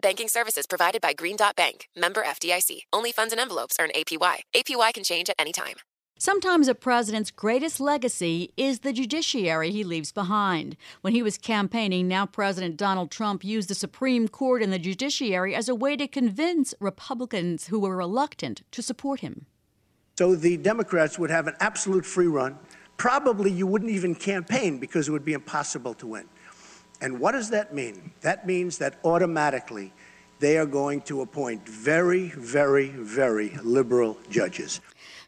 Banking services provided by Green Dot Bank, member FDIC. Only funds and envelopes earn APY. APY can change at any time. Sometimes a president's greatest legacy is the judiciary he leaves behind. When he was campaigning, now President Donald Trump used the Supreme Court and the judiciary as a way to convince Republicans who were reluctant to support him. So the Democrats would have an absolute free run. Probably you wouldn't even campaign because it would be impossible to win. And what does that mean? That means that automatically they are going to appoint very, very, very liberal judges.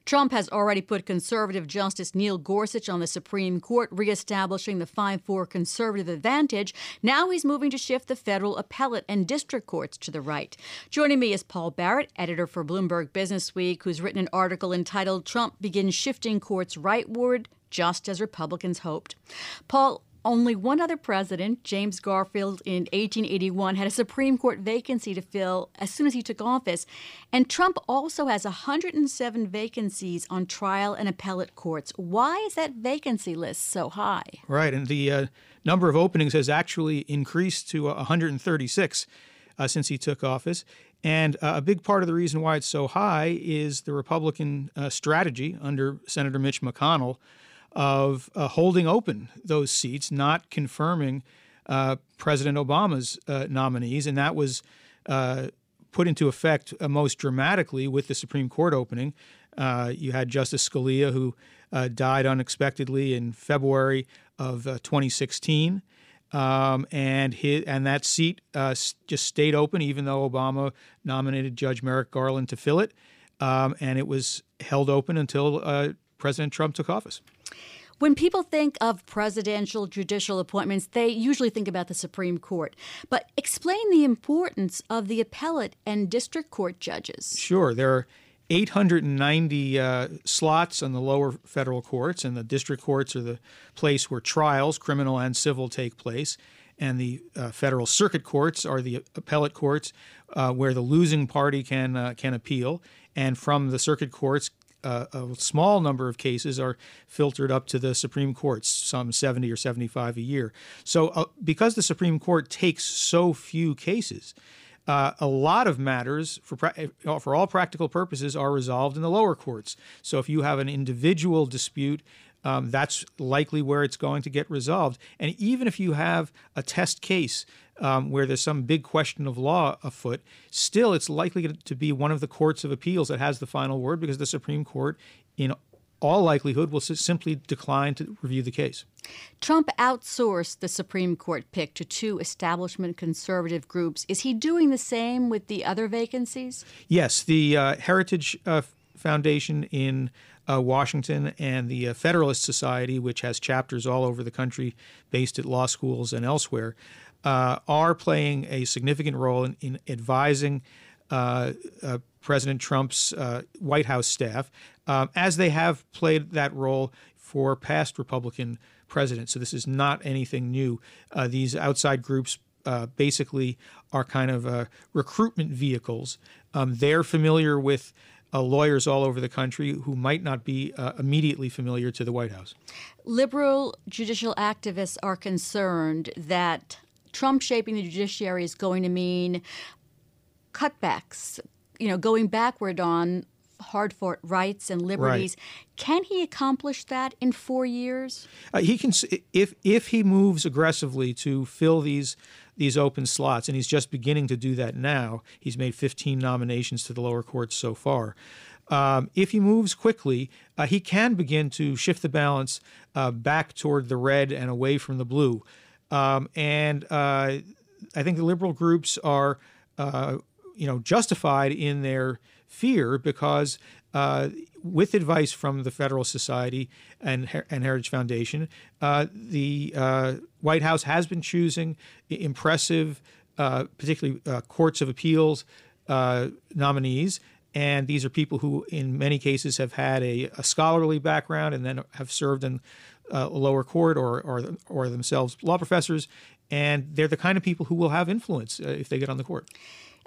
Trump has already put conservative Justice Neil Gorsuch on the Supreme Court, reestablishing the 5 4 conservative advantage. Now he's moving to shift the federal appellate and district courts to the right. Joining me is Paul Barrett, editor for Bloomberg Business Week, who's written an article entitled Trump Begins Shifting Courts Rightward, just as Republicans hoped. Paul, only one other president, James Garfield, in 1881, had a Supreme Court vacancy to fill as soon as he took office. And Trump also has 107 vacancies on trial and appellate courts. Why is that vacancy list so high? Right. And the uh, number of openings has actually increased to 136 uh, since he took office. And uh, a big part of the reason why it's so high is the Republican uh, strategy under Senator Mitch McConnell of uh, holding open those seats, not confirming uh, President Obama's uh, nominees, and that was uh, put into effect uh, most dramatically with the Supreme Court opening. Uh, you had Justice Scalia, who died unexpectedly in February of 2016. Um, and his, and that seat just stayed open, even though Obama nominated Judge Merrick Garland to fill it, um, and it was held open until President Trump took office. When people think of presidential judicial appointments, they usually think about the Supreme Court. But explain the importance of the appellate and district court judges. Sure. There are 890 uh, slots on the lower federal courts, and the district courts are the place where trials, criminal and civil, take place. And the uh, federal circuit courts are the appellate courts uh, where the losing party can uh, can appeal. And from the circuit courts, uh, a small number of cases are filtered up to the Supreme Court, some 70 or 75 a year. So, uh, because the Supreme Court takes so few cases, uh, a lot of matters, for, pra- uh, for all practical purposes, are resolved in the lower courts. So, if you have an individual dispute, um, that's likely where it's going to get resolved. And even if you have a test case um, where there's some big question of law afoot, still it's likely to be one of the courts of appeals that has the final word because the Supreme Court, in all likelihood, will simply decline to review the case. Trump outsourced the Supreme Court pick to two establishment conservative groups. Is he doing the same with the other vacancies? Yes. The uh, Heritage uh, Foundation in uh, Washington and the uh, Federalist Society, which has chapters all over the country based at law schools and elsewhere, uh, are playing a significant role in, in advising uh, uh, President Trump's uh, White House staff, um, as they have played that role for past Republican presidents. So this is not anything new. these outside groups basically are kind of recruitment vehicles. Um, they're familiar with uh, lawyers all over the country who might not be uh, immediately familiar to the White House. Liberal judicial activists are concerned that Trump shaping the judiciary is going to mean cutbacks, you know, going backward on hard fought rights and liberties. Right. Can he accomplish that in four years? Uh, he can, if if he moves aggressively to fill these these open slots, and he's just beginning to do that now. He's made 15 nominations to the lower courts so far. um, if he moves quickly, uh, he can begin to shift the balance uh, back toward the red and away from the blue. Um, and uh, I think the liberal groups are, uh, you know, justified in their fear because uh, with advice from the Federal Society and, and Heritage Foundation, uh, the White House has been choosing impressive, particularly courts of appeals nominees and these are people who, in many cases, have had a, a scholarly background and then have served in uh, a lower court or, or, or themselves law professors. And they're the kind of people who will have influence uh, if they get on the court.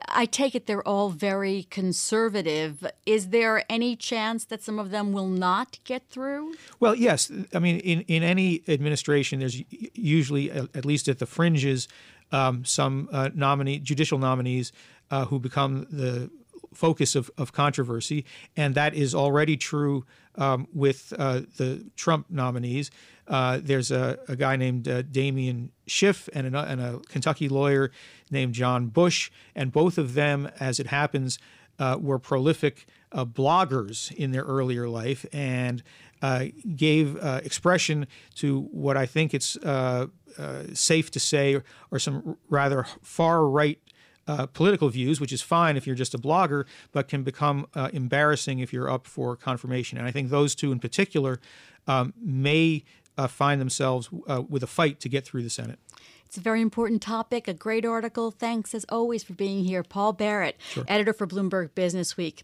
I take it they're all very conservative. Is there any chance that some of them will not get through? Well, yes. I mean, in, in any administration, there's usually, at least at the fringes, um, some uh, nominee, judicial nominees uh, who become the focus of, of controversy, and that is already true um, with uh, the Trump nominees. Uh, there's a, a, guy named uh, Damien Schiff and, and, a Kentucky lawyer named John Bush, and both of them, as it happens, uh, were prolific uh, bloggers in their earlier life and uh, gave expression to what I think it's safe to say are some rather far right uh, political views, which is fine if you're just a blogger, but can become uh, embarrassing if you're up for confirmation. And I think those two in particular um, may uh, find themselves uh, with a fight to get through the Senate. It's a very important topic, a great article. Thanks as always for being here. Paul Barrett, sure. editor for Bloomberg Business Week.